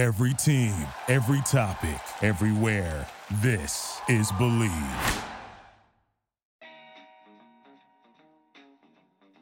Every team, every topic, everywhere. This is Believe.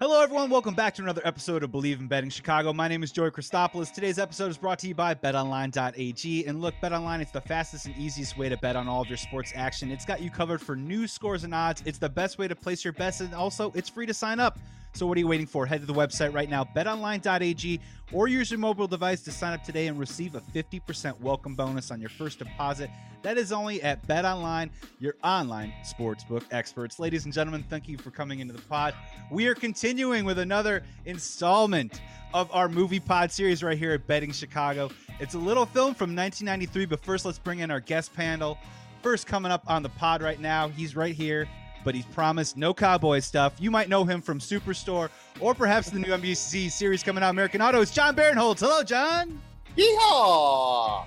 Hello, everyone. Welcome back to another episode of Believe in Betting Chicago. My name is Joey Christopoulos. Today's episode is brought to you by BetOnline.ag. And look, BetOnline is the fastest and easiest way to bet on all of your sports action. It's got you covered for news, scores, and odds. It's the best way to place your bets, and also it's free to sign up. So what are you waiting for? Head to the website right now, betonline.ag, or use your mobile device to sign up today and receive a 50% welcome bonus on your first deposit. That is only at BetOnline, your online sportsbook experts. Ladies and gentlemen, thank you for coming into the pod. We are continuing with another installment of our movie pod series right here at Betting Chicago. It's a little film from 1993, but first let's bring in our guest panel. First coming up on the pod right now, he's right here but he's promised no cowboy stuff. You might know him from Superstore or perhaps the new NBC series coming out, American Auto. It's Jon Barinholtz. Hello, John. Yeehaw!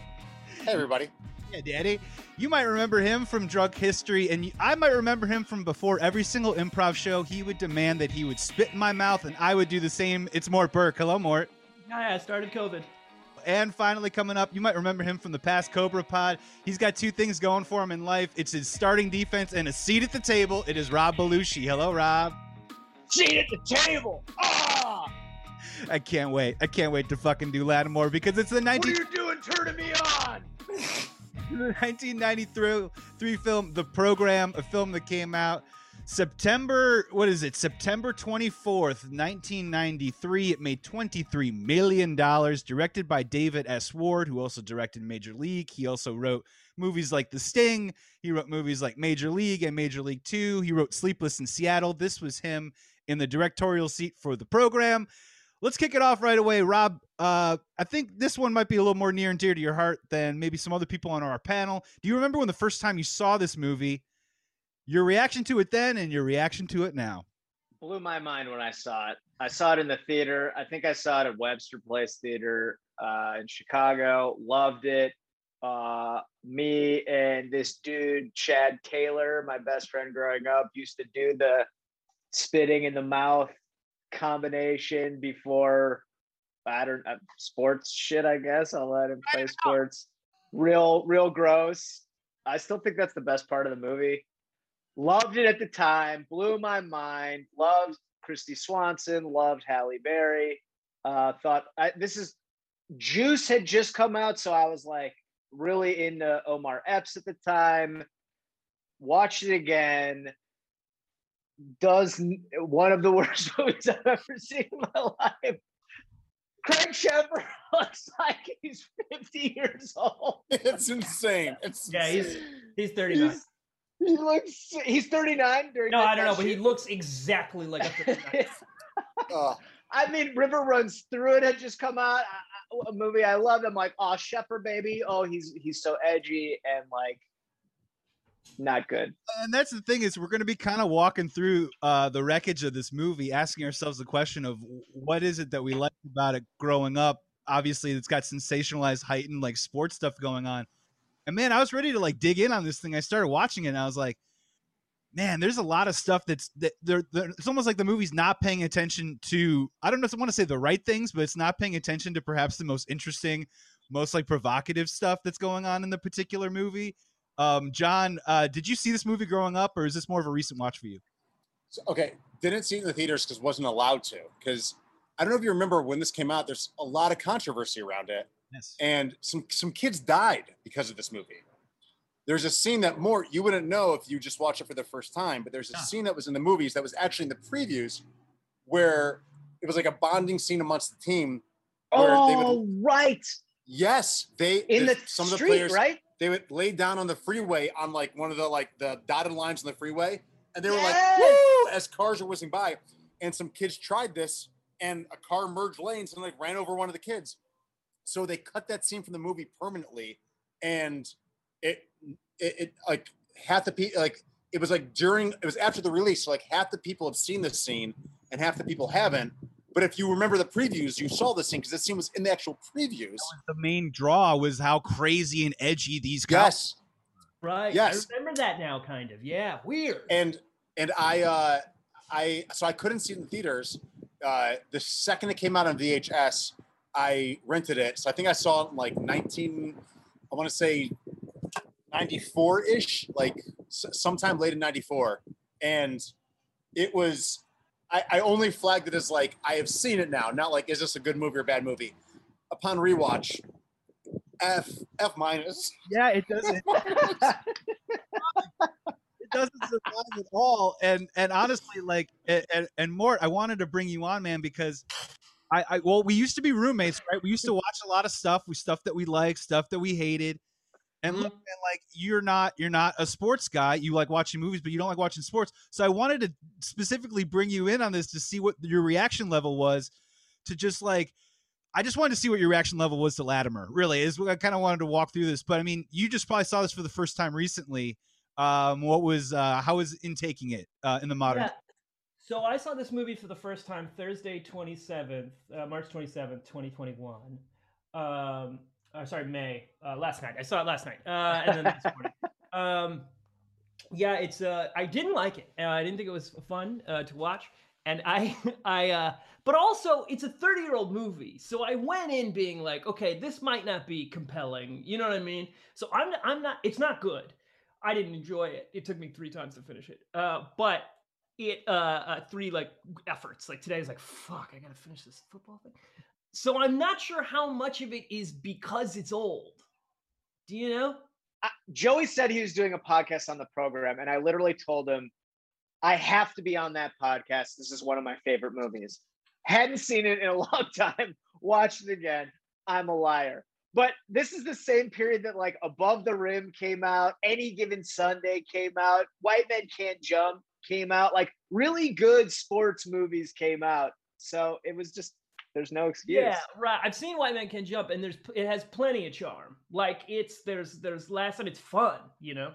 Hey, everybody. Yeah, Daddy. You might remember him from Drunk History, and I might remember him from before every single improv show. He would demand that he would spit in my mouth, and I would do the same. It's Mort Burke. Hello, Mort. Hi, I started COVID. And finally, coming up, you might remember him from the past Cobra Pod. He's got two things going for him in life it's his starting defense and a seat at the table. It is Rob Belushi. Hello, Rob. Seat at the table. Ah! I can't wait. I can't wait to fucking do Lattimer because it's the 19- What are you doing turning me on? the 1993 film The Program, a film that came out September, what is it? September 24th, 1993. It made $23 million, directed by David S. Ward, who also directed Major League. He also wrote movies like The Sting. He wrote movies like Major League and Major League 2. He wrote Sleepless in Seattle. This was him in the directorial seat for the program. Let's kick it off right away. Rob, uh, I think this one might be a little more near and dear to your heart than maybe some other people on our panel. Do you remember when the first time you saw this movie? Your reaction to it then and your reaction to it now. Blew my mind when I saw it. I saw it in the theater. I think I saw it at Webster Place Theater uh, in Chicago. Loved it. Uh, me and this dude, Chad Taylor, my best friend growing up, used to do the spitting in the mouth combination before I don't uh, sports shit. I guess I'll let him play sports. Real, real gross. I still think that's the best part of the movie. Loved it at the time, blew my mind. Loved Kristy Swanson, loved Halle Berry. Uh, thought I, this is Juice had just come out, so I was like really into Omar Epps at the time. Watched it again. Does one of the worst movies I've ever seen in my life. Craig Sheffer looks like he's 50 years old. It's insane. It's yeah, he's he's 39. He's, he looks. He's 39 during. No, I don't know, but he looks exactly like a 39. uh, I mean, River Runs Through It had just come out. A movie I loved. I'm like, oh, Sheffer, baby. Oh, he's he's so edgy and like not good. And that's the thing is we're going to be kind of walking through uh, the wreckage of this movie, asking ourselves the question of what is it that we liked about it growing up. Obviously, it's got sensationalized, heightened like sports stuff going on. And man, I was ready to like dig in on this thing. I started watching it and I was like, man, there's a lot of stuff that's that they're, it's almost like the movie's not paying attention to I don't know if I want to say the right things, but it's not paying attention to perhaps the most interesting, most like provocative stuff that's going on in the particular movie. Um, Jon, uh, did you see this movie growing up, or is this more of a recent watch for you? So, okay, didn't see it in the theaters because wasn't allowed to. Because I don't know if you remember when this came out. There's a lot of controversy around it. Yes. And some some kids died because of this movie. There's a scene that more you wouldn't know if you just watch it for the first time, but there's a scene that was in the movies that was actually in the previews where it was like a bonding scene amongst the team. Where oh, they would, oh, right. Yes, they in the, some street, of the players right? They would lay down on the freeway on like one of the like the dotted lines on the freeway, and they were Yes! like, "Woo!" as cars are whizzing by, and some kids tried this, and a car merged lanes and like ran over one of the kids. So they cut that scene from the movie permanently, and it it, it like half the people like it was like during it was after the release, so like half the people have seen this scene and half the people haven't. But if you remember the previews, you saw this scene because this scene was in the actual previews. The main draw was how crazy and edgy these guys. Yes, Right. Yes. I remember that now, kind of. Yeah. Weird. and and I uh I so I couldn't see it in theaters. Uh, the second it came out on VHS, I rented it. So I think I saw it in like 19, I want to say 94 ish, like sometime late in 94. And it was, I, I only flagged it as like, I have seen it now, not like, is this a good movie or bad movie? Upon rewatch, F, F minus. Yeah, it doesn't. it doesn't survive at all. And and honestly, like and, and, and Mort, I wanted to bring you on, man, because I, I well, we used to be roommates, right? We used to watch a lot of stuff, we stuff that we liked, stuff that we hated. And look, man, like you're not you're not a sports guy. You like watching movies, but you don't like watching sports. So I wanted to specifically bring you in on this to see what your reaction level was to just like I just wanted to see what your reaction level was to Lattimer. Really, is what I kind of wanted to walk through this. But I mean, you just probably saw this for the first time recently. Um, what was uh, how was intaking it uh, in the modern? Yeah. So I saw this movie for the first time Thursday, 27th, uh, March 27th, 2021. Um, uh, sorry, May, uh, last night. I saw it last night. Uh, and then this morning. Um, yeah, it's, uh, I didn't like it. Uh, I didn't think it was fun uh, to watch. And I, I, uh, but also it's a 30 year old movie. So I went in being like, okay, this might not be compelling. You know what I mean? So I'm, I'm not, it's not good. I didn't enjoy it. It took me three times to finish it. Uh, but it uh, uh three like efforts like today is like fuck i gotta finish this football thing so i'm not sure how much of it is because it's old do you know Joey said he was doing a podcast on the program, and I literally told him, I have to be on that podcast. This is one of my favorite movies. Hadn't seen it in a long time. Watched it again. I'm a liar. But this is the same period that like Above the Rim came out, Any Given Sunday came out, White Men Can't Jump came out. Like really good sports movies came out. So it was just there's no excuse. yeah right i've seen white man can jump and there's it has plenty of charm like it's there's there's last and it's fun you know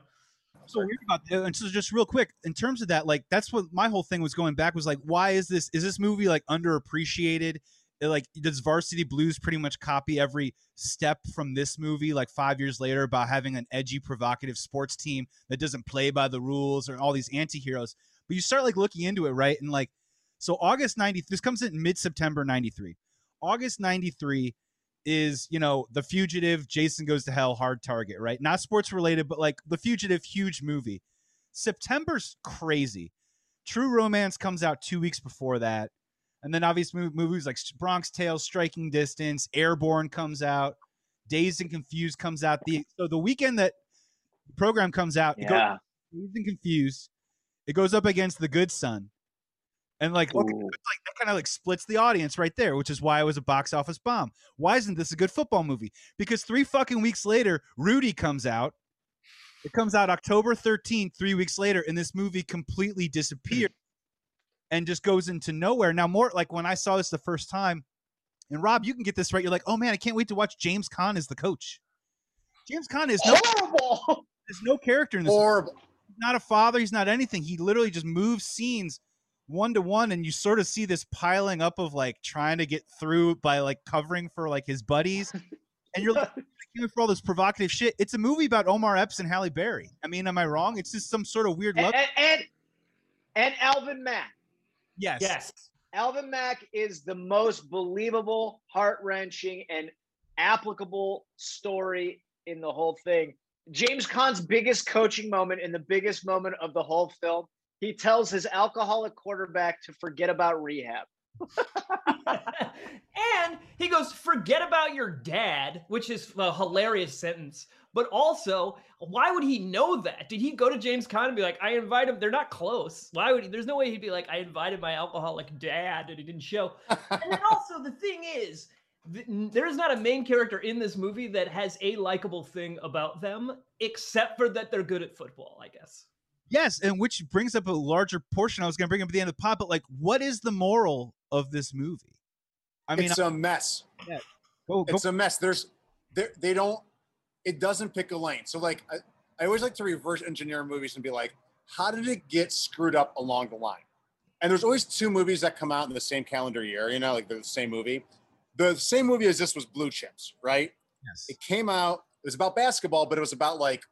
so weird about that. And so just real quick, in terms of that, like that's what my whole thing was going back was like, why is this? Is this movie like underappreciated? Like, does Varsity Blues pretty much copy every step from this movie? Like five years later, about having an edgy, provocative sports team that doesn't play by the rules or all these anti-heroes. But you start like looking into it, right? And like, so August ninety. This comes in mid September ninety three. August ninety three is you know the fugitive jason goes to hell hard target right not sports related but like the fugitive huge movie september's crazy true romance comes out two weeks before that and then obvious movies like bronx tales striking distance airborne comes out dazed and confused comes out the so the weekend that the program comes out it goes dazed and confused it goes up against the good son and like okay, like that kind of like splits the audience right there, which is why it was a box office bomb. Why isn't this a good football movie? Because three fucking weeks later, Rudy comes out. It comes out October 13th, three weeks later, and this movie completely disappeared and just goes into nowhere. Now, more like when I saw this the first time, and Rob, you can get this right. You're like, oh man, I can't wait to watch James Caan as the coach. James Caan is no, Horrible. there's no character in this Horrible. he's not a father. He's not anything. He literally just moves scenes one to one, and you sort of see this piling up of like trying to get through by like covering for like his buddies, and you're like for all this provocative shit. It's a movie about Omar Epps and Halle Berry. I mean, am I wrong? It's just some sort of weird love. and, and and Alvin Mack. Yes, yes Alvin Mack is the most believable, heart wrenching, and applicable story in the whole thing. James Caan's biggest coaching moment and the biggest moment of the whole film, he tells his alcoholic quarterback to forget about rehab. and he goes, forget about your dad, which is a hilarious sentence. But also, why would he know that? Did he go to James Caan and be like, I invite him? They're not close. Why would he? There's no way he'd be like, I invited my alcoholic dad and he didn't show. and then also, the thing is, there is not a main character in this movie that has a likable thing about them, except for that they're good at football, I guess. yes, and which brings up a larger portion. I was going to bring up at the end of the pod, but like, what is the moral of this movie? I mean, it's a mess. go, go It's a mess. There's, they they don't. It doesn't pick a lane. So like, I, I always like to reverse engineer movies and be like, how did it get screwed up along the line? And there's always two movies that come out in the same calendar year. You know, like the same movie. The same movie as this was Blue Chips, right? yes. It came out. It was about basketball, but it was about like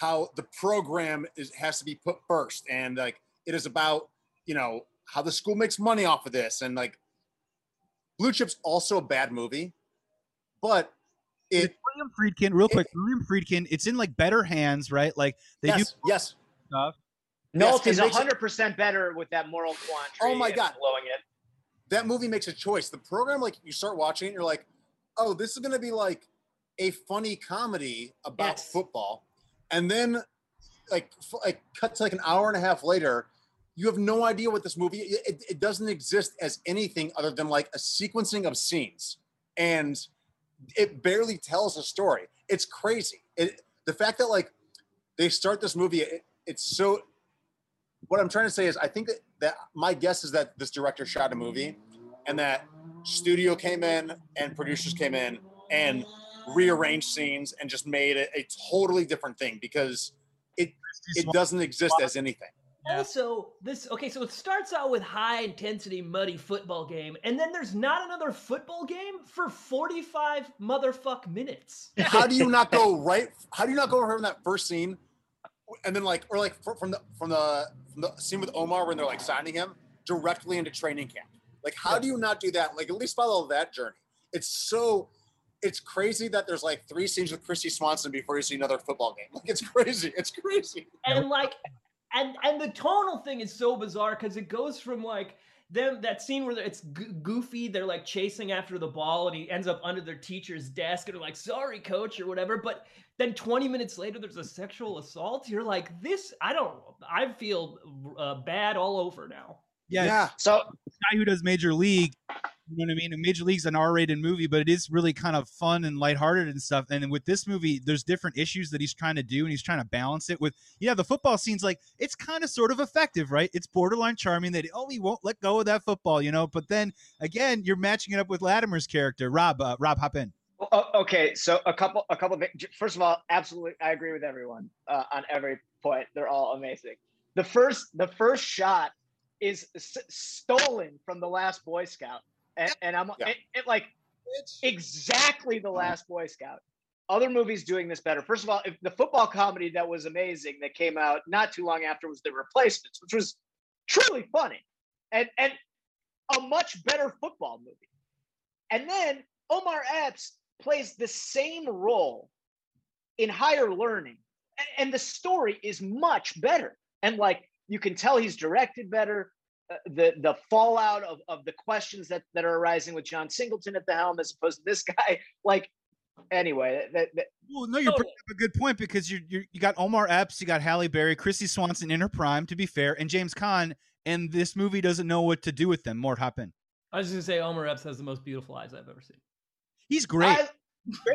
how the program is has to be put first, and like it is about you know how the school makes money off of this, and like Blue Chips also a bad movie. but it It's William Friedkin, real quick. William Friedkin, it's in like better hands, right? Like they yes, do yes. stuff. Nolte it is makes hundred percent better with that moral quandary. Oh my God. blowing it. that movie makes a choice. The program, like you start watching it, you're like, oh, this is gonna be like a funny comedy about Yes. football, and then like f- like cut to like an hour and a half later, you have no idea what this movie. It, it- it doesn't exist as anything other than like a sequencing of scenes, and it barely tells a story. It's crazy. It the fact that like they start this movie, it, it's so. What I'm trying to say is, I think that, that my guess is that this director shot a movie, and that studio came in and producers came in and rearranged scenes and just made it a totally different thing because it it doesn't exist as anything. Yeah. Also, this okay, so it starts out with high intensity, muddy football game, and then there's not another football game for 45 motherfuck minutes. How do you not go right? How do you not go from that first scene, and then like or like from the from the from the scene with Omar when they're like signing him directly into training camp? Like, how do you not do that? Like, at least follow that journey. It's so. It's crazy that there's like three scenes with Kristy Swanson before you see another football game. Like, it's crazy. It's crazy. and like and and the tonal thing is so bizarre because it goes from like them that scene where it's g- goofy they're like chasing after the ball and he ends up under their teacher's desk and they're like sorry coach or whatever but then 20 minutes later there's a sexual assault you're like this i don't i feel uh, bad all over now Yeah, yeah. So the guy who does Major League. You know what I mean? And Major League's an R-rated movie, but it is really kind of fun and lighthearted and stuff. And with this movie, there's different issues that he's trying to do, and he's trying to balance it with. Yeah, the football scene's like it's kind of sort of effective, right? It's borderline charming that oh, he won't let go of that football, you know. But then again, you're matching it up with Lattimer's character, Rob. Uh, Rob, hop in. Oh, okay, so a couple, a couple. Of, first of all, absolutely, I agree with everyone uh, on every point. They're all amazing. The first, the first shot is s- stolen from the Last Boy Scout, and, and I'm Yeah. like exactly the oh. Last Boy Scout. Other movies doing this better. First of all, if the football comedy that was amazing that came out not too long after was The Replacements, which was truly funny, and and a much better football movie. And then Omar Epps plays the same role in higher learning. A- And the story is much better. And like you can tell he's directed better. Uh, the the fallout of, of the questions that, that are arising with John Singleton at the helm as opposed to this guy. Like anyway, that, that, Well, no, you're Totally. bringing up a good point because you you you got Omar Epps, you got Halle Berry, Kristy Swanson in her prime, to be fair, and James Caan, and this movie doesn't know what to do with them. Mort, hop in. i was just gonna say Omar epps has the most beautiful eyes i've ever seen He's great. I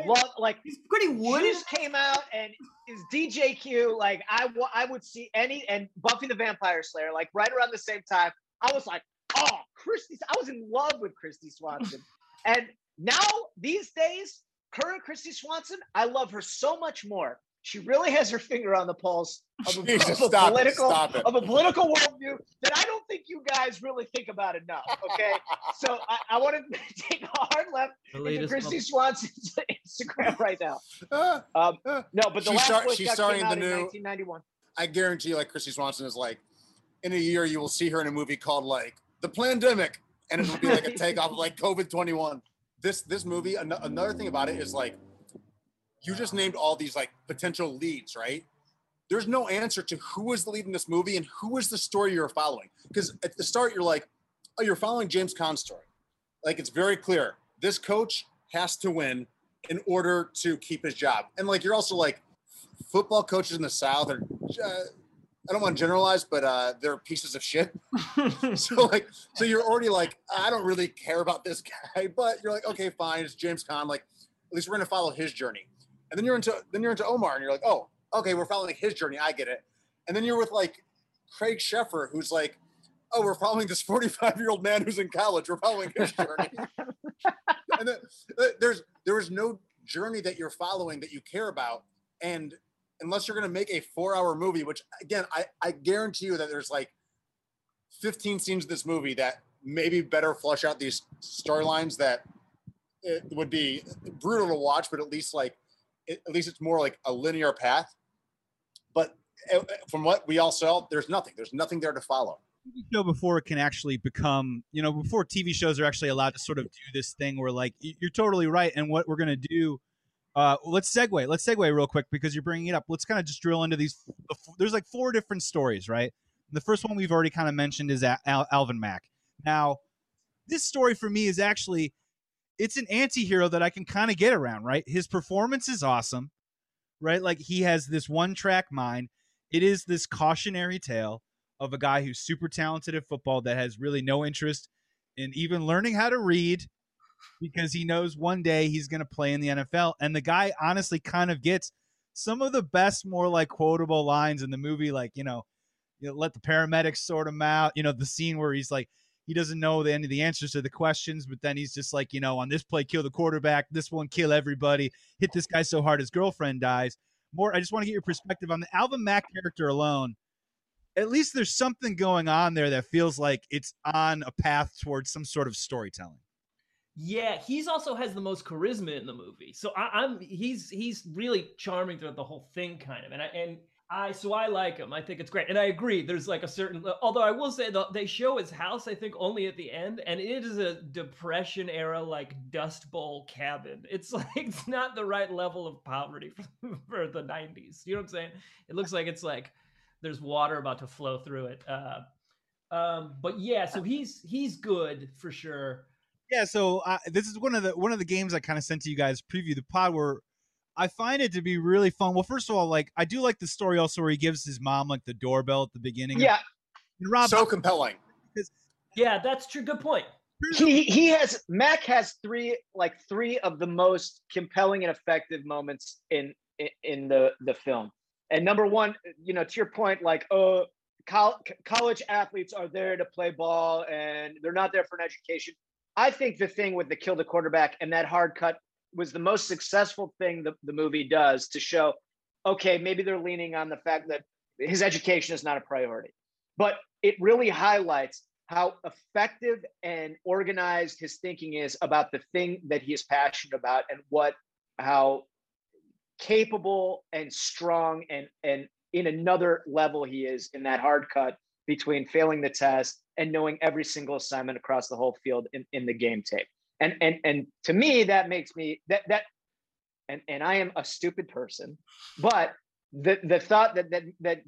love like he's pretty woody Juice came out and is DJQ like I I would see any and Buffy the Vampire Slayer like right around the same time. I was like, oh, Kristy, I was in love with Kristy Swanson. and now these days, current Kristy Swanson, I love her so much more. She really has her finger on the pulse of a, Jesus, of a stop it, political stop it. of a political worldview that I don't think you guys really think about enough. Okay, so I, I want to take a hard left the into latest Kristy one. Swanson's Instagram right now. Um, no, but the She's last star- Boy she's Scout starring came out the in new- 1991. I guarantee like Kristy Swanson is like, in a year you will see her in a movie called like The Plandemic, and it'll be like a takeoff of like COVID twenty one. This this movie. An- another thing about it is like, you just named all these like potential leads, right? There's no answer to who is the lead in this movie and who is the story you're following. Because at the start you're like, oh, you're following James Caan's story. Like it's very clear. This coach has to win in order to keep his job, and like you're also like, football coaches in the South are. I don't want to generalize, but uh, they're pieces of shit. so like, so you're already like, I don't really care about this guy, but you're like, okay, fine, it's James Caan. Like, at least we're gonna follow his journey. And then you're into then you're into Omar, and you're like, oh, okay, we're following his journey. I get it. And then you're with like Craig Sheffer, who's like, oh, we're following this 45 year old man who's in college. We're following his journey. and then, uh, there's there is no journey that you're following that you care about, and unless you're going to make a four hour movie, which again, I, I guarantee you that there's like 15 scenes of this movie that maybe better flush out these storylines that it would be brutal to watch, but at least like, at least it's more like a linear path. But uh, from what we all saw, there's nothing, there's nothing there to follow. TV show before it can actually become, you know, before TV shows are actually allowed to sort of do this thing where, like, you're totally right. And what we're gonna do, uh, let's segue. Let's segue real quick because you're bringing it up. Let's kind of just drill into these. There's like four different stories, right? The first one we've already kind of mentioned is Al- Al- Alvin Mack. Now, this story for me is actually it's an anti-hero that I can kind of get around, right? His performance is awesome, right? Like he has this one-track mind. It is this cautionary tale of a guy who's super talented at football that has really no interest in even learning how to read because he knows one day he's going to play in the NFL. And the guy honestly kind of gets some of the best, more like quotable lines in the movie, like, you know, you know, let the paramedics sort him out. You know, the scene where he's like, he doesn't know the of the answers to the questions, but then he's just like, you know, on this play, kill the quarterback. This one, kill everybody. Hit this guy so hard his girlfriend dies. More, I just want to get your perspective on the Alvin Mack character alone. At least there's something going on there that feels like it's on a path towards some sort of storytelling. Yeah, he's also has the most charisma in the movie. So I, I'm he's he's really charming throughout the whole thing, kind of. And I and I so I like him. I think it's great, and I agree. There's like a certain. Although I will say the, they show his house, I think only at the end, and it is a depression era like Dust Bowl cabin. It's like it's not the right level of poverty for, for the '90s. You know what I'm saying? It looks like it's like there's water about to flow through it. Uh, um, but yeah, so he's he's good for sure. Yeah, so uh, this is one of the one of the games I kind of sent to you guys preview the pod where I find it to be really fun. Well, first of all, like I do like the story also where he gives his mom like the doorbell at the beginning. Yeah, and Rob, so compelling. Yeah, that's true. Good point. he he has Mac has three like three of the most compelling and effective moments in in, in the the film. And number one, you know, to your point, like oh, college athletes are there to play ball and they're not there for an education. I think the thing with the kill the quarterback and that hard cut was the most successful thing the, the movie does to show, okay, maybe they're leaning on the fact that his education is not a priority. But it really highlights how effective and organized his thinking is about the thing that he is passionate about and what how capable and strong and and in another level he is in that hard cut between failing the test and knowing every single assignment across the whole field in, in the game tape. And and and to me that makes me that that and and i am a stupid person but the the thought that that that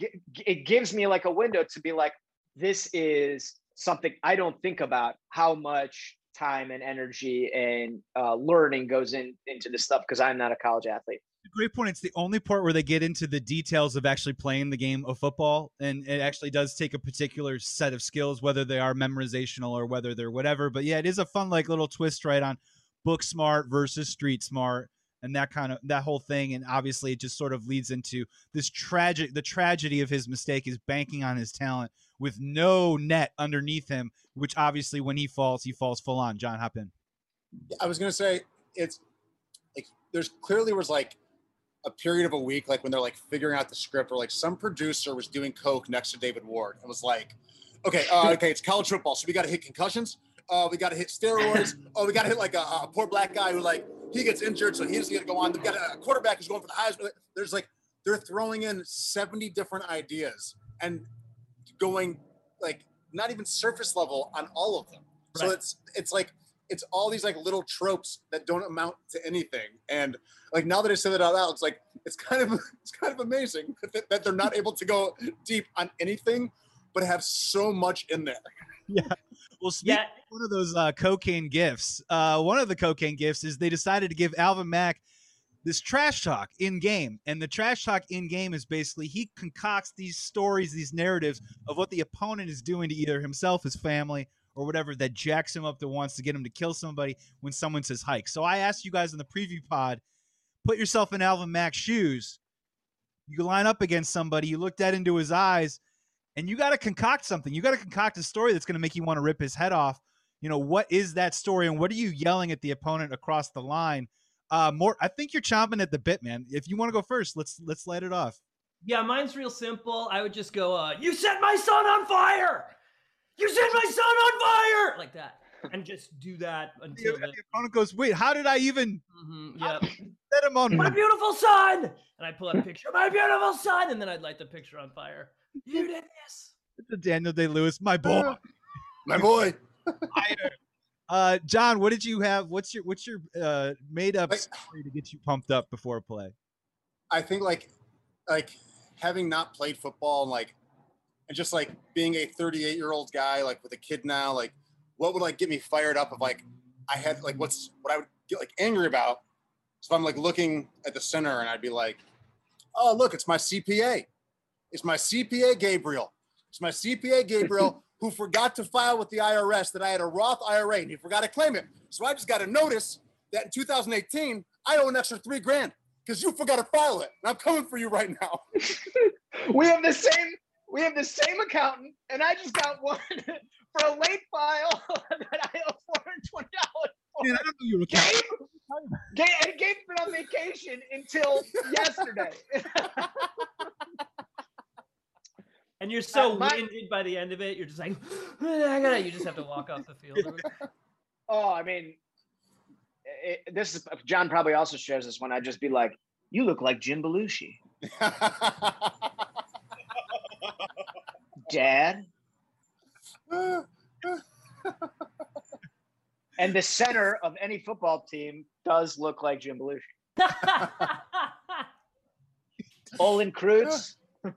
it gives me like a window to be like this is something i don't think about how much time and energy and uh, learning goes in into this stuff because i'm not a college athlete great point. It's the only part where they get into the details of actually playing the game of football, and it actually does take a particular set of skills, whether they are memorizational or whether they're whatever. But yeah, it is a fun like little twist right on book smart versus street smart and that kind of that whole thing and obviously it just sort of leads into this tragic the tragedy of his mistake is banking on his talent with no net underneath him which obviously when he falls he falls full on john hop in I was gonna say it's like there's clearly was like a period of a week, like when they're like figuring out the script, or like some producer was doing coke next to David Ward and was like, "Okay, uh, okay, it's college football, so we got to hit concussions. Uh, we got to hit steroids. Oh, we got to hit like a, a poor black guy who like he gets injured, so he's gonna go on. We got a quarterback who's going for the Heisman. There's like they're throwing in 70 different ideas and going like not even surface level on all of them. So it's it's like it's all these like little tropes that don't amount to anything. And like now that I said that out loud, it's like it's kind of it's kind of amazing that, that they're not able to go deep on anything, but have so much in there. Yeah. Well speaking Yeah, one of those uh, cocaine gifts. Uh, one of the cocaine gifts is they decided to give Alvin Mack this trash talk in game, and the trash talk in game is basically he concocts these stories, these narratives of what the opponent is doing to either himself, his family, or whatever that jacks him up that wants to get him to kill somebody when someone says hike. So I asked you guys in the preview pod, put yourself in Alvin Mack's shoes. You line up against somebody, you look dead into his eyes, and you got to concoct something. You got to concoct a story that's going to make you want to rip his head off. You know, what is that story and what are you yelling at the opponent across the line? Uh, more, I think you're chomping at the bit, man. If you want to go first, let's let's light it off. yeah, mine's real simple. I would just go, uh, "You set my son on fire! You set my son on fire!" like that, and just do that until the the, opponent goes, "Wait, how did I even Mhm, yeah. set him on?" my beautiful son, and I pull out a picture of my beautiful son, and then I'd light the picture on fire. You did this. to Daniel Day Lewis, my boy. My boy. Uh, John, what did you have? What's your what's your uh, made up Like- story to get you pumped up before a play? I think like like having not played football and like and just like being a 38 year old guy like with a kid now like what would like get me fired up if like I had like what's what I would get like angry about so I'm like looking at the center and I'd be like oh look it's my CPA it's my CPA Gabriel it's my CPA Gabriel who forgot to file with the IRS that I had a Roth IRA and he forgot to claim it so I just got a notice that in 2018 I owe an extra three grand because you forgot to file it. And I'm coming for you right now. We have the same. We have the same accountant, and I just got one for a late file that I owe four hundred twenty dollars. Man, I don't know you were Gabe, Gabe, and Gabe's been on vacation until yesterday. And you're so Uh, my- winded by the end of it, you're just like, I gotta. You just have to walk off the field. oh, I mean, it, this is John probably also shares this one. I'd just be like, "You look like Jim Belushi, Dad." And the center of any football team does look like Jim Belushi. Olin Kreutz. Uh,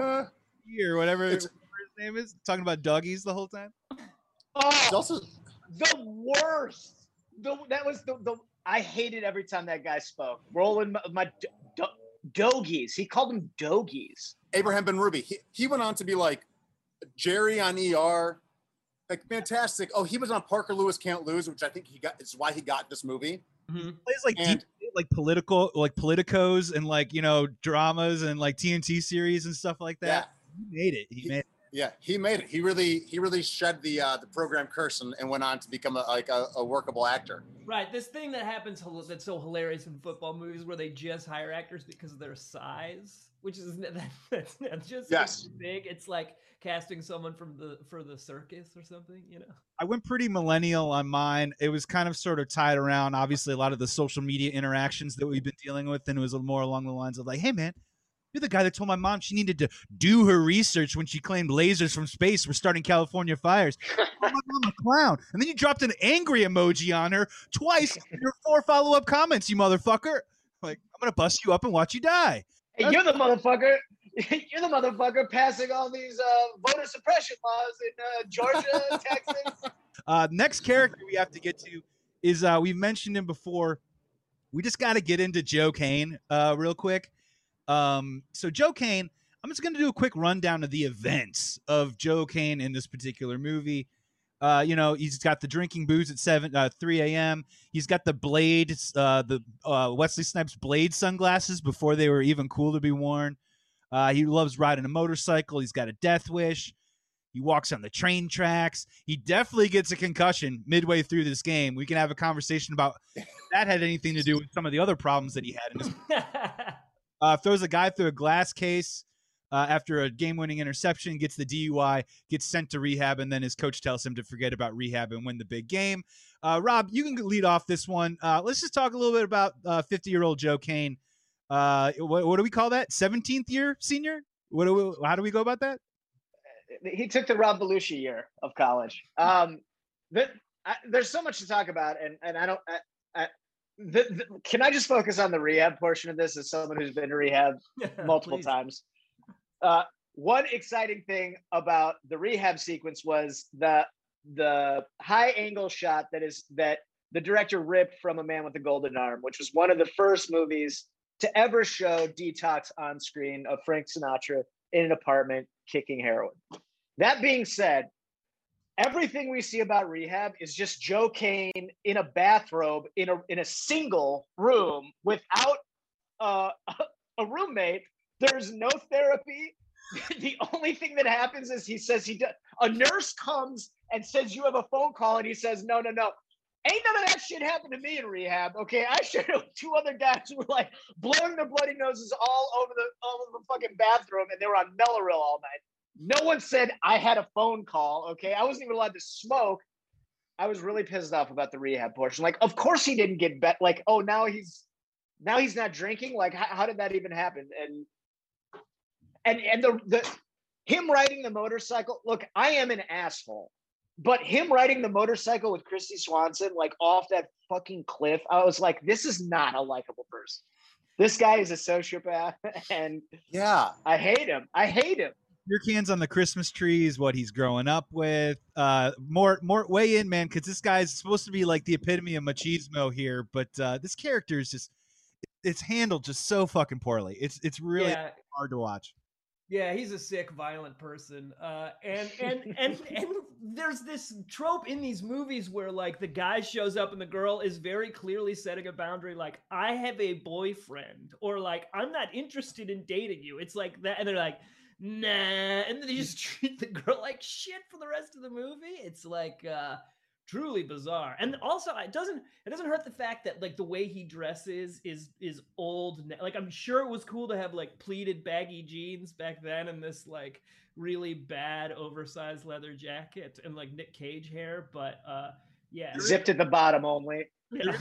or whatever It's- his name is, talking about doggies the whole time. Oh, also the worst. The, that was the, the I hated every time that guy spoke. Rolling my, my do, do, dogies. He called them dogies. Abraham Benrubi. He, he went on to be like Jerry on ER. Like fantastic. Oh, he was on Parker Lewis Can't Lose, which I think he got is why he got this movie. Mhm. plays like And- deep, like political, like politicos and like you know dramas and like TNT series and stuff like Yeah. that. He made it. He He- made. It. Yeah, he made it. He really he really shed the uh, the program curse and, and went on to become a, like a, a workable actor. Right, this thing that happens that's so hilarious in football movies where they just hire actors because of their size, which is that's just Yes. big. It's like casting someone from the for the circus or something, you know. I went pretty millennial on mine. It was kind of sort of tied around, obviously, a lot of the social media interactions that we've been dealing with, and it was more along the lines of like, "Hey, man, you're the guy that told my mom she needed to do her research when she claimed lasers from space were starting California fires." oh my mom, a clown, and then you dropped an angry emoji on her twice in your four follow-up comments, you motherfucker. Like, I'm gonna bust you up and watch you die. Hey, you're the motherfucker. You're the motherfucker passing all these uh, voter suppression laws in uh, Georgia, Texas. Uh, next character we have to get to is uh, we've mentioned him before. We just got to get into Joe Kane uh, real quick. Um, so Joe Kane, I'm just going to do a quick rundown of the events of Joe Kane in this particular movie. Uh, you know, he's got the drinking booze at seven, uh, 3 a.m. He's got the blade, uh, the uh, Wesley Snipes blade sunglasses before they were even cool to be worn. Uh, he loves riding a motorcycle. He's got a death wish. He walks on the train tracks. He definitely gets a concussion midway through this game. We can have a conversation about that had anything to do with some of the other problems that he had. In this, uh, throws a guy through a glass case uh, after a game-winning interception, gets the DUI, gets sent to rehab, and then his coach tells him to forget about rehab and win the big game. Uh, Rob, you can lead off this one. Uh, let's just talk a little bit about 50-year-old Joe Kane. Uh, what, what do we call that? 17th year senior? What do we, how do we go about that? he took the Rob Belushi year of college. Um, the, I, there's so much to talk about, and and I don't. I, the, the, can I just focus on the rehab portion of this as someone who's been to rehab multiple Please. times? Uh, one exciting thing about the rehab sequence was the the high angle shot that is that the director ripped from A Man with a Golden Arm, which was one of the first movies to ever show detox on screen of Frank Sinatra in an apartment kicking heroin. That being said, everything we see about rehab is just Joe Kane in a bathrobe in a in a single room without uh, a roommate. There's no therapy. the only thing that happens is he says he does. A nurse comes and says you have a phone call, and he says no, no, no. Ain't none of that shit happened to me in rehab. Okay, I with two other guys who were like blowing their bloody noses all over the all over the fucking bathroom, and they were on Mellaril all night. No one said I had a phone call. Okay, I wasn't even allowed to smoke. I was really pissed off about the rehab portion. Like, of course he didn't get bet. Like, oh, now he's now he's not drinking. Like, how, how did that even happen? And and and the the him riding the motorcycle. Look, I am an asshole, but him riding the motorcycle with Kristy Swanson, like off that fucking cliff, I was like, this is not a likable person. This guy is a sociopath, and Yeah. I hate him. I hate him. Your cans on the Christmas trees, what he's growing up with. Uh, more, more way in, man, because this guy's supposed to be like the epitome of machismo here, but uh, this character is just it's handled just so fucking poorly. It's it's really yeah, hard to watch. Yeah, he's a sick, violent person. Uh, and and and and there's this trope in these movies where like the guy shows up and the girl is very clearly setting a boundary, like I have a boyfriend, or like I'm not interested in dating you. It's like that, and they're like, nah, and then they just treat the girl like shit for the rest of the movie. It's like uh truly bizarre and also it doesn't it doesn't hurt the fact that like the way he dresses is is old n- like i'm sure it was cool to have like pleated baggy jeans back then and this like really bad oversized leather jacket and like nick cage hair but uh yeah Zipped at the bottom only. yeah.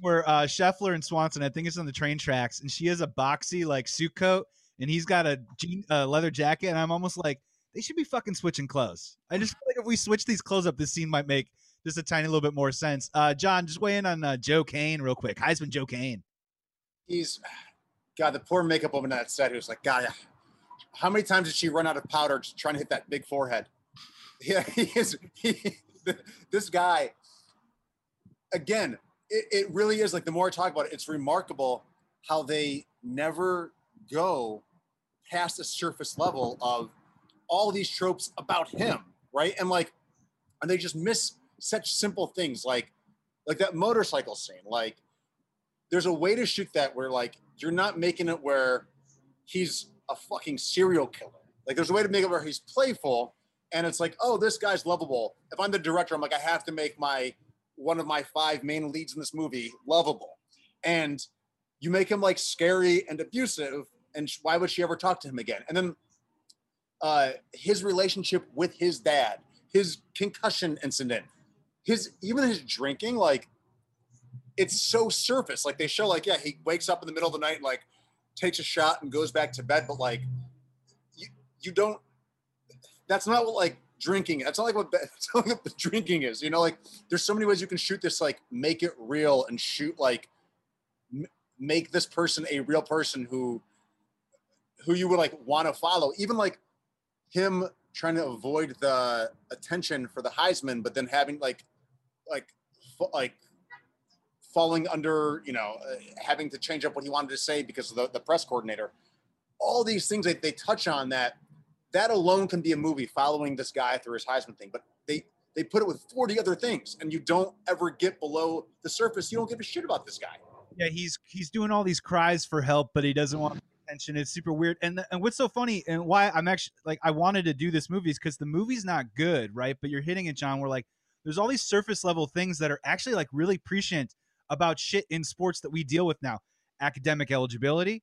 Where uh, Scheffler and Swanson, I think it's on the train tracks, and she has a boxy like suit coat, and he's got a jean, leather jacket, and I'm almost like they should be fucking switching clothes. I just feel like if we switch these clothes up, this scene might make just a tiny little bit more sense. Uh, John, just weigh in on uh, Joe Kane real quick. Heisman Joe Kane. He's God, the poor makeup woman that set who's like, God, how many times did she run out of powder just trying to hit that big forehead? Yeah, he is. He, this guy, again, it, it really is like the more I talk about it, it's remarkable how they never go past the surface level of all these tropes about him, right? And like, and they just miss such simple things like, like that motorcycle scene. Like, there's a way to shoot that where like you're not making it where he's a fucking serial killer. Like, there's a way to make it where he's playful, and it's like, oh, this guy's lovable. If I'm the director, I'm like, I have to make my one of my five main leads in this movie lovable, and you make him like scary and abusive. And sh- why would she ever talk to him again? And then uh, his relationship with his dad, his concussion incident, his even his drinking, like it's so surface. Like they show, like yeah, he wakes up in the middle of the night, like takes a shot and goes back to bed, but like you you don't. That's not what like drinking. That's not like what, that's not like what drinking is. You know, like there's so many ways you can shoot this. Like make it real and shoot like m- make this person a real person who who you would like want to follow. Even like him trying to avoid the attention for the Heisman, but then having like like like falling under you know uh, having to change up what he wanted to say because of the, the press coordinator all these things that they touch on that that alone can be a movie following this guy through his heisman thing but they they put it with 40 other things and you don't ever get below the surface you don't give a shit about this guy Yeah, he's he's doing all these cries for help, but he doesn't want It's super weird. And and what's so funny and why I'm actually like I wanted to do this movie is because the movie's not good, right? But you're hitting it, John. We're like, there's all these surface level things that are actually like really prescient about shit in sports that we deal with now: academic eligibility,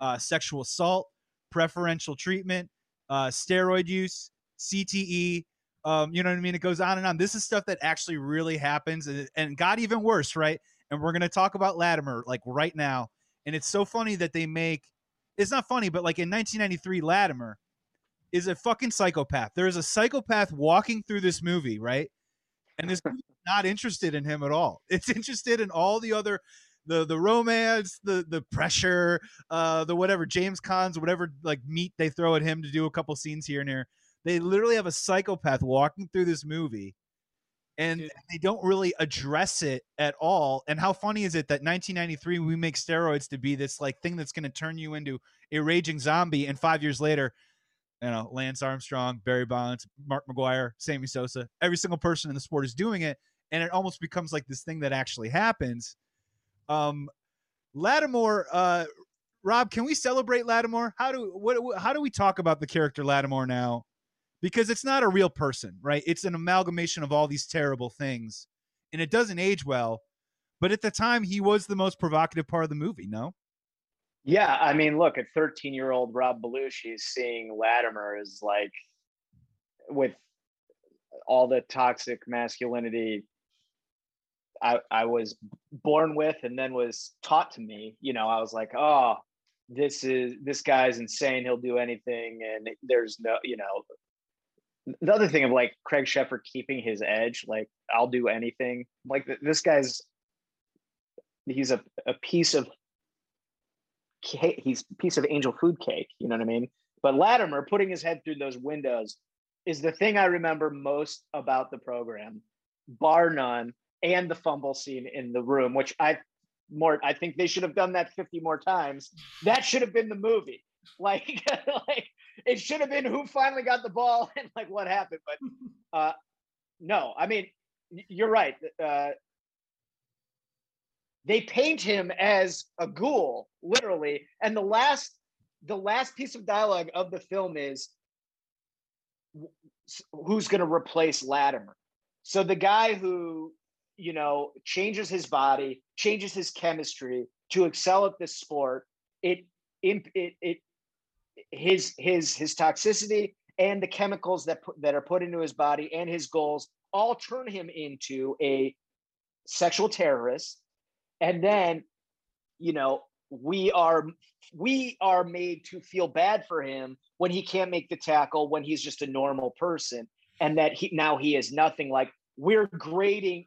uh, sexual assault, preferential treatment, uh, steroid use, CTE. Um, you know what I mean? It goes on and on. This is stuff that actually really happens, and, and got even worse, right? And we're gonna talk about Lattimer like right now. And it's so funny that they make. It's not funny, but like in 1993, Lattimer is a fucking psychopath. There is a psychopath walking through this movie, right? And this not interested in him at all. It's interested in all the other the the romance, the the pressure, uh the whatever James Caan's, whatever like meat they throw at him to do a couple scenes here and there. They literally have a psychopath walking through this movie and Dude. they don't really address it at all. And how funny is it that 1993 we make steroids to be this like thing that's going to turn you into a raging zombie and 5 years later you know, Lance Armstrong, Barry Bonds, Mark McGwire, Sammy Sosa, every single person in the sport is doing it, and it almost becomes like this thing that actually happens. Um, Lattimer, uh, Rob, can we celebrate Lattimer? How do what how do we talk about the character Lattimer now? Because it's not a real person, right? It's an amalgamation of all these terrible things, and it doesn't age well. But at the time, he was the most provocative part of the movie. No, Yeah, I mean, look at 13 year old Rob Belushi seeing Lattimer is like with all the toxic masculinity I, I was born with and then was taught to me. You know, I was like, oh, this is this guy's insane. He'll do anything, and there's no, you know, the other thing of like Craig Sheffer keeping his edge, like I'll do anything. Like this guy's, he's a, a piece of cake. He's a piece of angel food cake. You know what I mean? But Lattimer putting his head through those windows is the thing I remember most about the program, bar none, and the fumble scene in the room, which I more I think they should have done that 50 more times. That should have been the movie. Like, like it should have been who finally got the ball and like what happened. But uh no, I mean, you're right. Uh they paint him as a ghoul, literally. And the last the last piece of dialogue of the film is who's going to replace Lattimer. So the guy who, you know, changes his body, changes his chemistry to excel at this sport, it it it his his his toxicity and the chemicals that put, that are put into his body and his goals all turn him into a sexual terrorist. And then you know we are we are made to feel bad for him when he can't make the tackle when he's just a normal person and that he now he is nothing. Like we're grading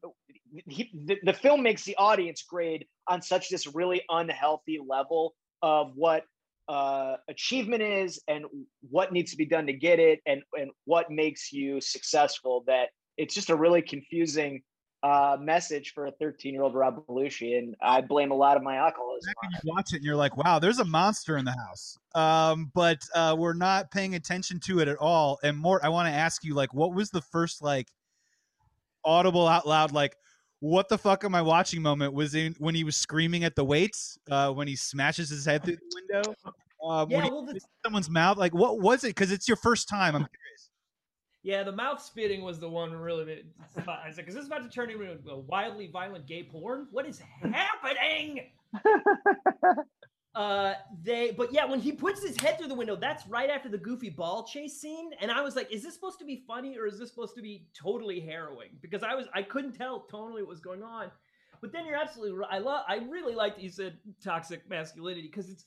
he, the, the film makes the audience grade on such this really unhealthy level of what uh, achievement is and what needs to be done to get it and and what makes you successful that it's just a really confusing uh, message for a 13 year old Rob Belushi, and I blame a lot of my alcoholism. you watch it and you're like, wow, there's a monster in the house. Um, but uh, we're not paying attention to it at all. And more, I want to ask you, like, what was the first like audible out loud, like, what the fuck am I watching moment was in when he was screaming at the weights, uh, when he smashes his head through the window, uh, Yeah, well, the- someone's mouth. Like, what was it? Because it's your first time. I'm curious. Yeah, the mouth spitting was the one really. made- I was like, "Is this about to turn into a wildly violent gay porn? What is happening?" uh, they, but yeah, when he puts his head through the window, that's right after the goofy ball chase scene, and I was like, "Is this supposed to be funny or is this supposed to be totally harrowing?" Because I was, I couldn't tell tonally what was going on. But then you're absolutely right. I love, I really like that you said toxic masculinity because it's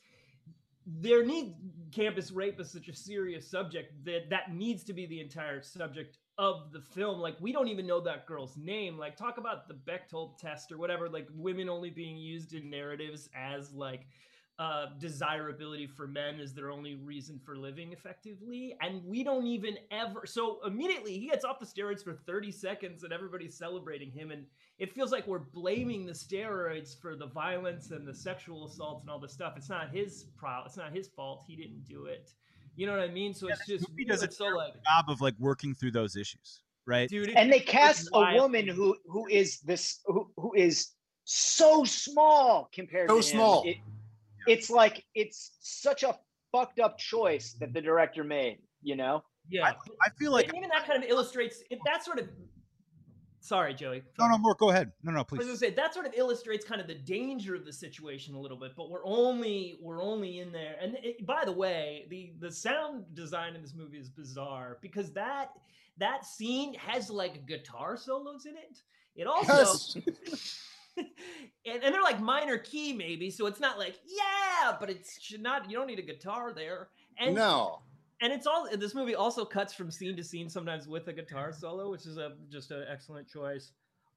there need campus rape is such a serious subject that that needs to be the entire subject of the film like we don't even know that girl's name like talk about the Bechdel test or whatever like women only being used in narratives as like uh, desirability for men is their only reason for living effectively and we don't even ever so immediately he gets off the steroids for 30 seconds and everybody's celebrating him and it feels like we're blaming the steroids for the violence and the sexual assaults and all this stuff. It's not his pro. It's not his fault. He didn't do it. You know what I mean? So it's just movie does a it's so like, Job of like working through those issues, right? dude. and they cast a woman who who is this who, who is so small compared So to him. small. It- it's like it's such a fucked up choice that the director made. You know, Yeah, I feel like and even that kind of illustrates it. That sort of. Sorry, Joey. no, no more. Go ahead. No, no, I was please. gonna say that sort of illustrates kind of the danger of the situation a little bit, but we're only we're only in there. And it, by the way, the the sound design in this movie is bizarre because that that scene has like guitar solos in it. It also Yes. and, and they're like minor key maybe, so it's not like yeah, but it should not. You don't need a guitar there. And no. and it's all this movie also cuts from scene to scene sometimes with a guitar solo which is a just an excellent choice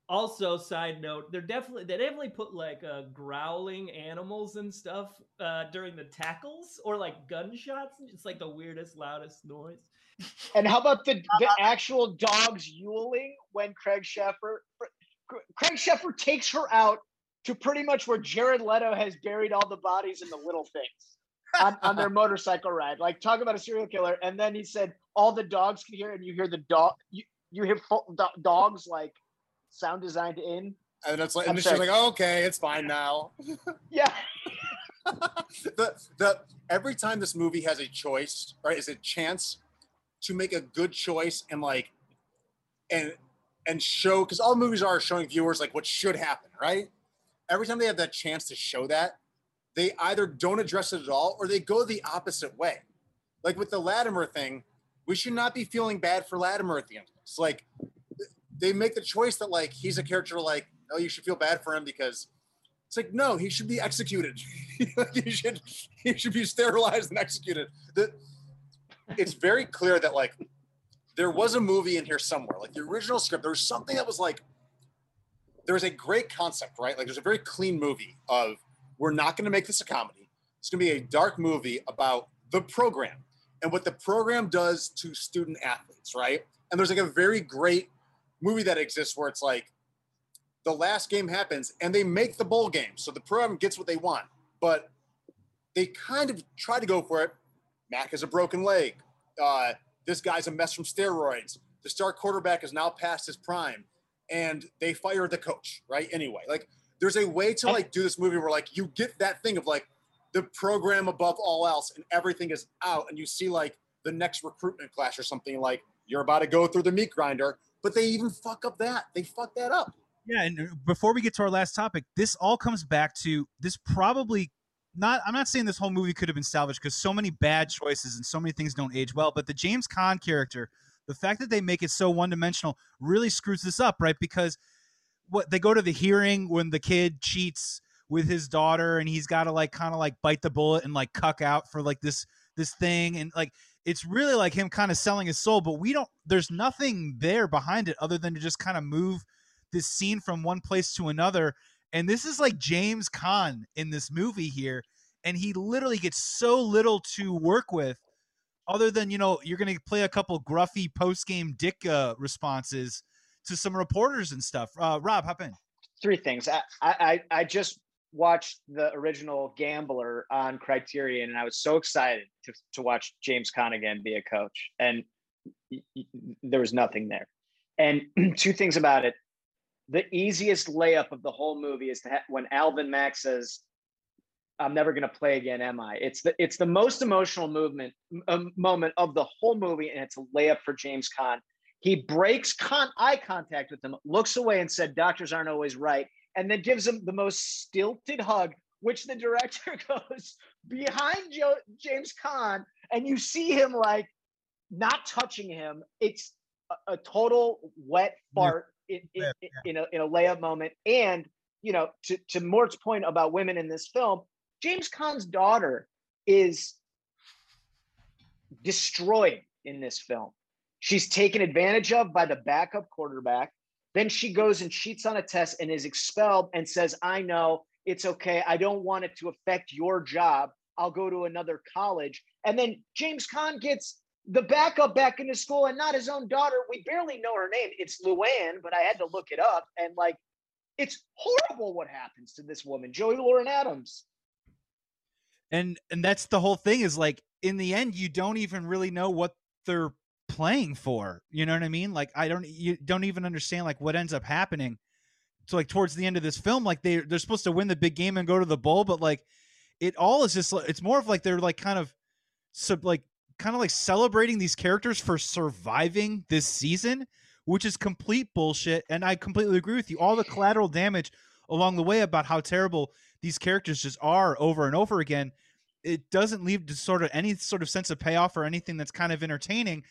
also side note they're definitely they definitely put like uh growling animals and stuff uh during the tackles or like gunshots it's like the weirdest loudest noise and how about the the actual dogs yowling when Craig Sheffer Craig Sheffer takes her out to pretty much where Jared Leto has buried all the bodies in the little things. on, on their motorcycle ride. Like talk about a serial killer. And then he said all the dogs can hear, and you hear the dog. You, you hear full, do- dogs like sound designed in. And it's like, I'm and she's like, oh, okay, it's fine now. Yeah, the the every time this movie has a choice, right, is a chance to make a good choice and like and and show because all movies are showing viewers like what should happen, right? Every time they have that chance to show that, they either don't address it at all or they go the opposite way. Like with the Lattimer thing, we should not be feeling bad for Lattimer at the end. It's like they make the choice that like he's a character like, oh, you should feel bad for him because It's like no, he should be executed. he should he should be sterilized and executed. The, it's very clear that like there was a movie in here somewhere, like the original script. There was something that was like there was a great concept, right? Like there's a very clean movie of we're not going to make this a comedy. It's going to be a dark movie about the program and what the program does to student athletes, right? And there's like a very great movie that exists where it's like the last game happens and they make the bowl game. So the program gets what they want, but they kind of try to go for it. Mac has a broken leg. Uh, this guy's a mess from steroids. The star quarterback is now past his prime and they fire the coach, right? Anyway, like there's a way to like do this movie where like you get that thing of like the program above all else and everything is out and you see like the next recruitment class or something like you're about to go through the meat grinder, but they even fuck up that. They fuck that up. Yeah, and uh, before we get to our last topic, this all comes back to this probably not I'm not saying this whole movie could have been salvaged because so many bad choices and so many things don't age well, but the James Caan character, the fact that they make it so one-dimensional really screws this up, right? Because what they go to the hearing when the kid cheats with his daughter and he's got to like kind of like bite the bullet and like cuck out for like this this thing and like it's really like him kind of selling his soul but we don't there's nothing there behind it other than to just kind of move this scene from one place to another and this is like James Caan in this movie here and he literally gets so little to work with other than you know you're going to play a couple gruffy post game dick uh, responses to some reporters and stuff. Uh, rob hop in. Three things. I, I i just watched the original Gambler on Criterion, and I was so excited to, to watch James Caan again be a coach, and there was nothing there. And two things about it: the easiest layup of the whole movie is ha- when Alvin Mack says, "I'm never going to play again, am I?" It's the it's the most emotional movement um, moment of the whole movie, and it's a layup for James Caan. He breaks con- eye contact with him, looks away, and said, "Doctors aren't always right." and then gives him the most stilted hug, which the director goes behind Joe, James Caan, and you see him like not touching him. It's a, a total wet fart in, in, yeah. in, a, in a layup moment. And, you know, to, to Mort's point about women in this film, James Caan's daughter is destroyed in this film. She's taken advantage of by the backup quarterback. Then she goes and cheats on a test and is expelled and says, I know it's okay. I don't want it to affect your job. I'll go to another college. And then James Caan gets the backup back into school and not his own daughter. We barely know her name. It's Luann, but I had to look it up. And like, it's horrible what happens to this woman, Joey Lauren Adams. And and that's the whole thing is like in the end, you don't even really know what they're playing for. You know what I mean? Like I don't you don't even understand like what ends up happening. So like towards the end of this film, like they they're supposed to win the big game and go to the bowl, but like it all is just it's more of like they're like kind of sub like kind of like celebrating these characters for surviving this season, which is complete bullshit. And I completely agree with you. All the collateral damage along the way about how terrible these characters just are over and over again. It doesn't leave to sort of any sort of sense of payoff or anything that's kind of entertaining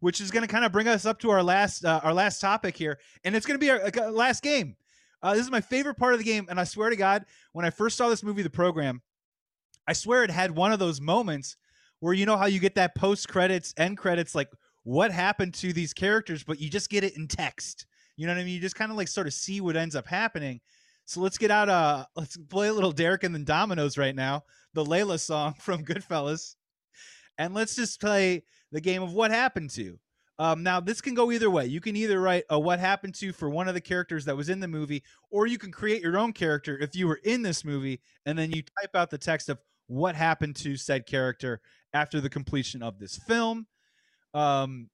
which is going to kind of bring us up to our last uh, our last topic here, and it's going to be our, our last game. Uh, this is my favorite part of the game, and I swear to God, when I first saw this movie, The Program, I swear it had one of those moments where you know how you get that post credits, end credits, like what happened to these characters, but you just get it in text. You know what I mean? You just kind of like sort of see what ends up happening. So let's get out. Uh, let's play a little Derek and the Dominos right now, the Layla song from Goodfellas, and let's just play the game of what happened to. Um, now, this can go either way. You can either write a what happened to for one of the characters that was in the movie, or you can create your own character if you were in this movie, and then you type out the text of what happened to said character after the completion of this film. Um,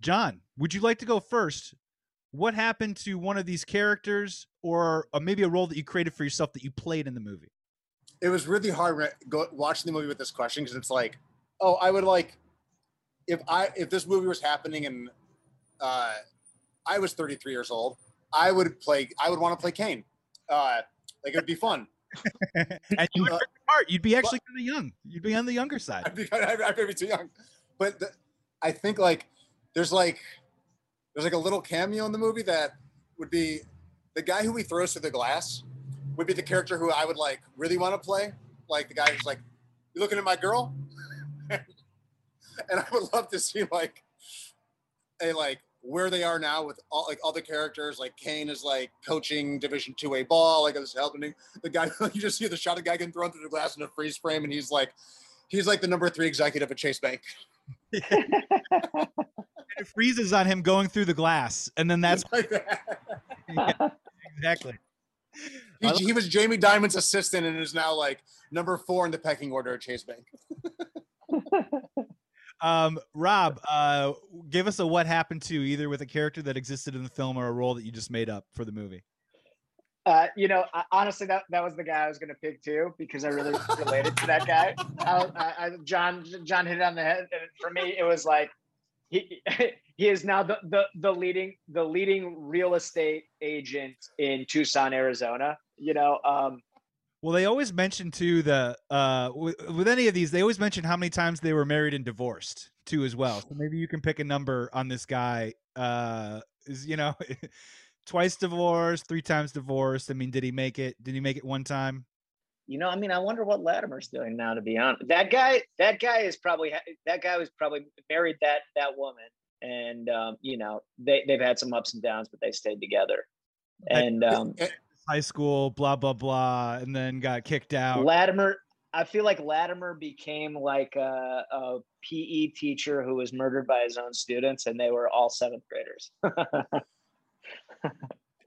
John, would you like to go first? What happened to one of these characters, or uh, maybe a role that you created for yourself that you played in the movie? It was really hard go, watching the movie with this question because it's like, oh, I would like if I if this movie was happening and uh, I was 33 years old, I would play. I would want to play Kane. Uh, like it'd be fun. And you would part. You'd be actually kind of young. You'd be on the younger side. I'd be, I'd be too young. But the, I think like there's like there's like a little cameo in the movie that would be the guy who he throws through the glass. would be the character who I would like really want to play. Like the guy who's like, "You looking at my girl?" and I would love to see like a like where they are now with all like all the characters. Like Kane is like coaching Division Two A ball, like this helping the guy. You just see the shot of the guy getting thrown through the glass in a freeze frame, and he's like, he's like the number three executive at Chase Bank. it freezes on him going through the glass, and then that's like that. yeah, exactly. He, he was Jamie Dimon's assistant and is now like number four in the pecking order at Chase Bank. Um, Rob, uh, give us a what happened to either with a character that existed in the film or a role that you just made up for the movie. Uh, you know, I, honestly, that, that was the guy I was going to pick too because I really related to that guy. I, I, John John hit it on the head. And for me, it was like he he is now the, the the leading the leading real estate agent in Tucson, Arizona. You know, um, Well, they always mention too the uh with, with any of these, they always mention how many times they were married and divorced too as well. So maybe you can pick a number on this guy. Uh, is you know, twice divorced, three times divorced. I mean, did he make it? Did he make it one time? you know, I mean, I wonder what Lattimer's doing now. To be honest, that guy, that guy is probably that guy was probably married that that woman, and um, you know, they they've had some ups and downs, but they stayed together. And um, High school, blah blah blah, and then got kicked out. Lattimer, I feel like Lattimer became like a, a PE teacher who was murdered by his own students, and they were all seventh graders.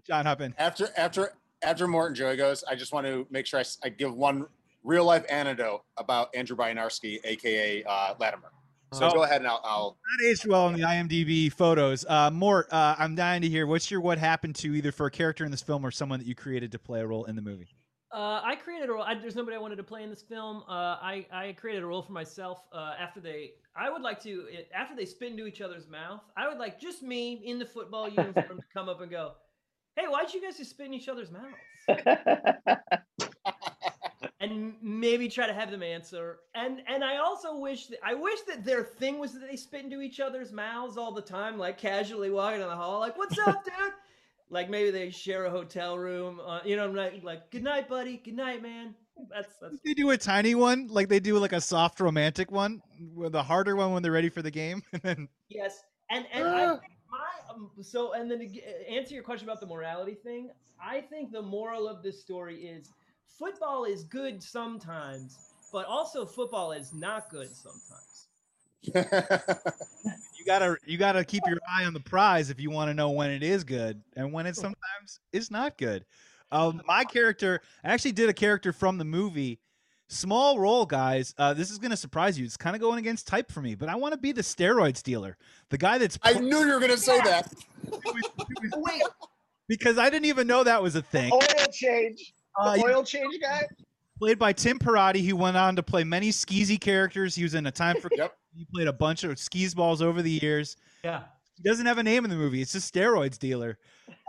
John Huppin. After after after Morton Joey goes, I just want to make sure I, I give one real life anecdote about Andrew Bryniarski, aka uh, Lattimer. So Oh. go ahead and I'll, I'll Not aged well in the IMDb photos. Uh, Mort, uh, I'm dying to hear what's your what happened to either for a character in this film or someone that you created to play a role in the movie. Uh, I created a role. I, there's nobody I wanted to play in this film. Uh, I, I created a role for myself. Uh, after they, I would like to after they spit into each other's mouth. I would like just me in the football uniform to come up and go, "Hey, why'd you guys just spit in each other's mouths?" and maybe try to have them answer. And and I also wish that I wish that their thing was that they spit into each other's mouths all the time, like casually walking down the hall, like "What's up, dude?" like maybe they share a hotel room. Uh, you know, I'm like, like "Good night, buddy. Good night, man." That's that's. They do a tiny one, like they do like a soft romantic one, with a harder one when they're ready for the game. and then Yes, and and I think my um, so and then to answer your question about the morality thing, I think the moral of this story is football is good sometimes, but also football is not good sometimes. you gotta you gotta keep your eye on the prize if you want to know when it is good and when it sometimes is not good. Um, my character I actually did a character from the movie. Small role, guys. Uh, this is gonna surprise you. It's kind of going against type for me, but I want to be the steroids dealer, the guy that's I knew you were gonna say that. Wait, because I didn't even know that was a thing. oil change, Uh, the oil change guy. played by Tim Parati. He went on to play many skeezy characters. He was in A Time for Yep. He played a bunch of skis balls over the years. yeah. He doesn't have a name in the movie. It's just steroids dealer.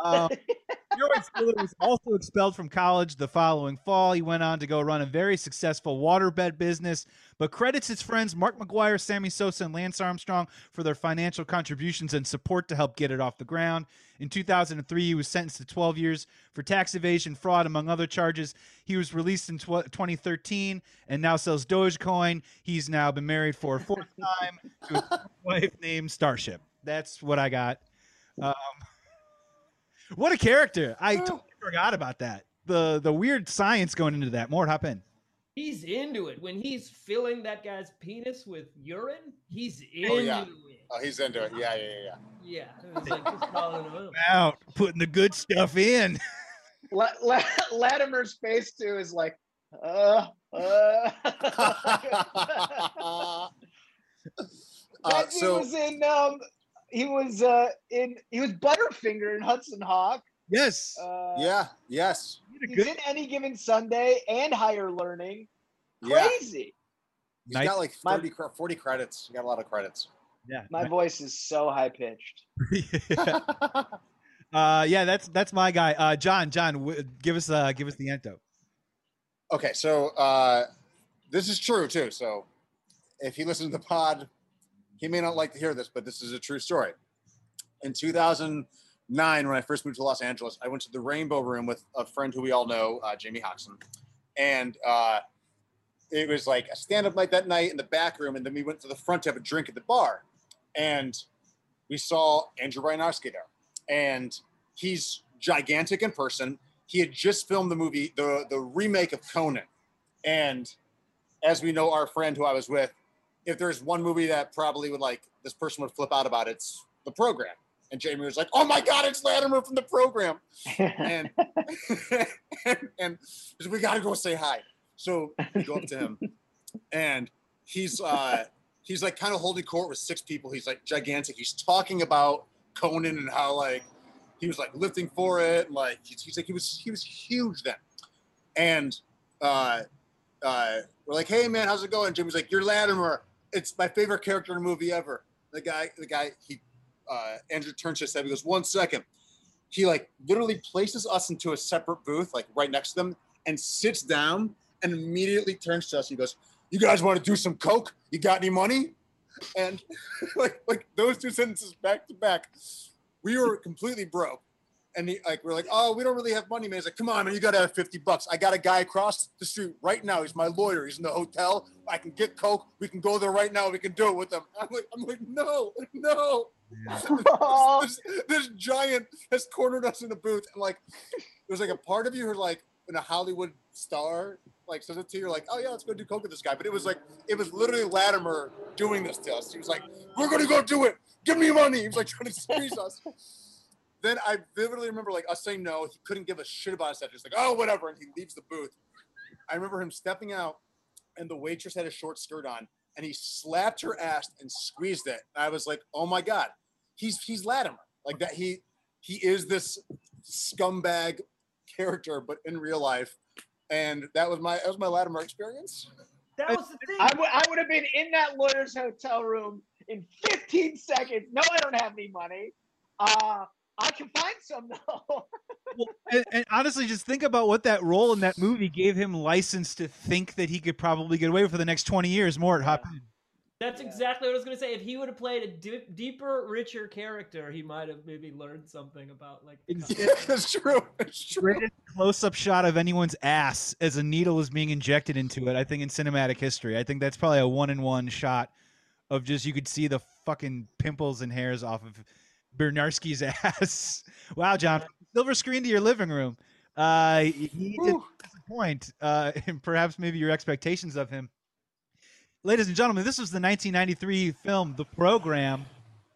Um, steroids dealer was also expelled from college the following fall. He went on to go run a very successful waterbed business, but credits his friends Mark McGwire, Sammy Sosa, and Lance Armstrong for their financial contributions and support to help get it off the ground. In 2003, he was sentenced to 12 years for tax evasion, fraud, among other charges. He was released in tw- 2013 and now sells Dogecoin. He's now been married for a fourth time to a wife named Starship. That's what I got. Um, what a character! I totally forgot about that. The the weird science going into that. More hop in. He's into it when he's filling that guy's penis with urine. He's into Oh, yeah. it. Oh, he's into it. Yeah, yeah, yeah, yeah. Yeah, it's like just calling him out. Out putting the good stuff in. La- La- Lattimer's face too is like, uh, uh. uh, That dude so was in um he was uh in he was Butterfinger in Hudson Hawk. Yes. Uh, yeah, yes, He he's did a in any given Sunday and higher learning. yeah. Crazy. He's Nice. got like 30, cre- 40 credits. He got a lot of credits. yeah. My voice is so high pitched. uh, yeah. That's that's my guy. Uh, John. John, w- give us uh, give us the antidote. okay, so uh, this is true too. So if you listen to the pod, he may not like to hear this, but this is a true story. In 2009, when I first moved to Los Angeles. I went to the Rainbow Room with a friend who we all know, uh, Jamie Hoxton, and uh, it was like a stand-up night that night in the back room, and then we went to the front to have a drink at the bar, and we saw Andrew Bryniarski there, and he's gigantic in person. He had just filmed the movie, the the remake of Conan, and as we know, our friend who I was with, if there's one movie that probably would like this person would flip out about, it's the program. And Jamie was like, "Oh my God, it's Lattimer from the program," and and, and we got to go say hi. So we go up to him, and he's uh, he's like kind of holding court with six people. He's like gigantic. He's talking about Conan and how like he was like lifting for it. Like he's, he's like he was he was huge then, and uh, uh, we're like, "Hey man, how's it going?" Jimmy's like, "You're Lattimer. It's my favorite character in a movie ever." The guy, the guy, he uh, Andrew turns to us and he goes, one second. He like literally places us into a separate booth, like right next to them, and sits down and immediately turns to us. And he goes, "You guys want to do some coke? You got any money?" And like like those two sentences back to back, we were completely broke. And he, like we're like, oh, we don't really have money, man. He's like, come on, man, you gotta have 50 bucks. I got a guy across the street right now. He's my lawyer. He's in the hotel. I can get coke. We can go there right now. We can do it with him. I'm like, I'm like, no, no. this, this giant has cornered us in the booth, and like, there's like a part of you who's like in a Hollywood star, like says it to you, like, oh yeah, let's go do coke with this guy. But it was like, it was literally Lattimer doing this to us. He was like, we're gonna go do it. Give me money. He was like trying to squeeze us. Then I vividly remember like us saying no. He couldn't give a shit about us. That just like, oh whatever, and he leaves the booth. I remember him stepping out, and the waitress had a short skirt on, and he slapped her ass and squeezed it. And I was like, oh my god, he's he's Lattimer. Like that he he is this scumbag character, but in real life. And that was my that was my Lattimer experience. That was the thing. I would would have been in that lawyer's hotel room in 15 seconds. No, I don't have any money. Uh, I can find some though. Well, and, and honestly, just think about what that role in that movie gave him license to think that he could probably get away with for the next 20 years more at Hop In. That's exactly what I was going to say. If he would have played a d- deeper, richer character, he might have maybe learned something about like. Yeah, that's true. It's true. Close-up shot of anyone's ass as a needle is being injected into it. I think in cinematic history, I think that's probably a one-in-one shot of just you could see the fucking pimples and hairs off of Bryniarski's ass. wow, John, silver screen to your living room. Uh, he did disappoint, uh, and perhaps maybe your expectations of him. Ladies and gentlemen, this was the 1993 film, The Program.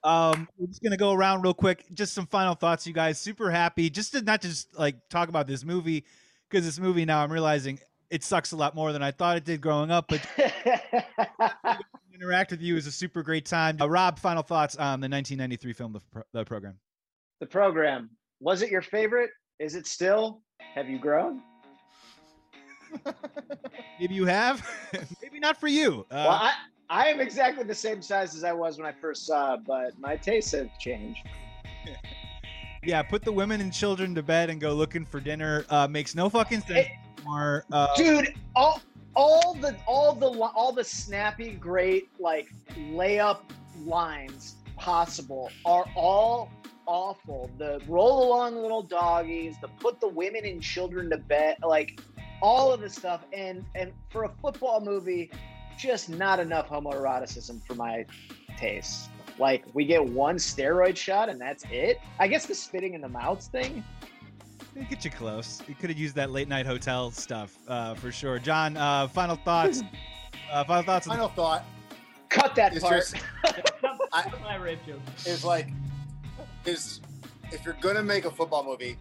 Um, we're just gonna go around real quick. Just some final thoughts, you guys. Super happy, just to not just like talk about this movie, because this movie now I'm realizing it sucks a lot more than I thought it did growing up. But interact with you is a super great time. Uh, Rob, final thoughts on the 1993 film, The, Pro- the Program. the program was it your favorite? Is it still? Have you grown? Maybe you have, maybe not for you. Uh, well, I I am exactly the same size as I was when I first saw it, but my tastes have changed. yeah, put the women and children to bed and go looking for dinner. Uh, makes no fucking sense anymore. Uh, dude all all the all the all the snappy great like layup lines possible are all awful. The roll along little doggies the put the women and children to bed like all of the stuff. And and for a football movie just not enough homoeroticism for my taste. Like we get one steroid shot and that's it? I guess the spitting in the mouths thing They get you close. You could have used that late night hotel stuff uh, for sure. John, uh, final thoughts. Uh, final thoughts. On Final thought cut that is part just I- my rape joke. is like is if you're gonna make a football movie,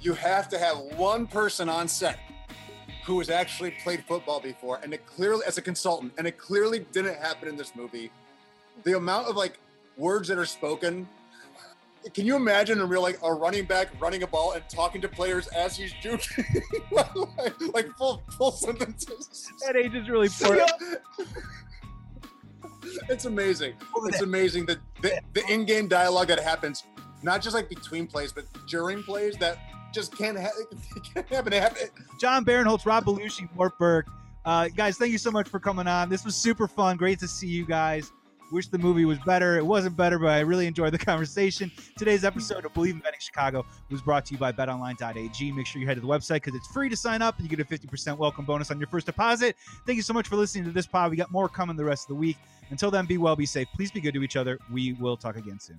you have to have one person on set who has actually played football before, and it clearly as a consultant, and it clearly didn't happen in this movie. The amount of like words that are spoken. Can you imagine a real like a running back running a ball and talking to players as he's juking, like, like full full sentences? that age is really poor. it's amazing. It's amazing that the, the in-game dialogue that happens, not just like between plays, but during plays that just can't, ha- can't happen. Happen. John Barinholtz, Rob Belushi, Mort Burke. Uh, guys, thank you so much for coming on. This was super fun. Great to see you guys. Wish the movie was better. It wasn't better, but I really enjoyed the conversation. Today's episode of Bleav in Betting Chicago was brought to you by betonline.ag. Make sure you head to the website because it's free to sign up and you get a 50% welcome bonus on your first deposit. Thank you so much for listening to this pod. We got more coming the rest of the week. Until then, be well, be safe. Please be good to each other. We will talk again soon.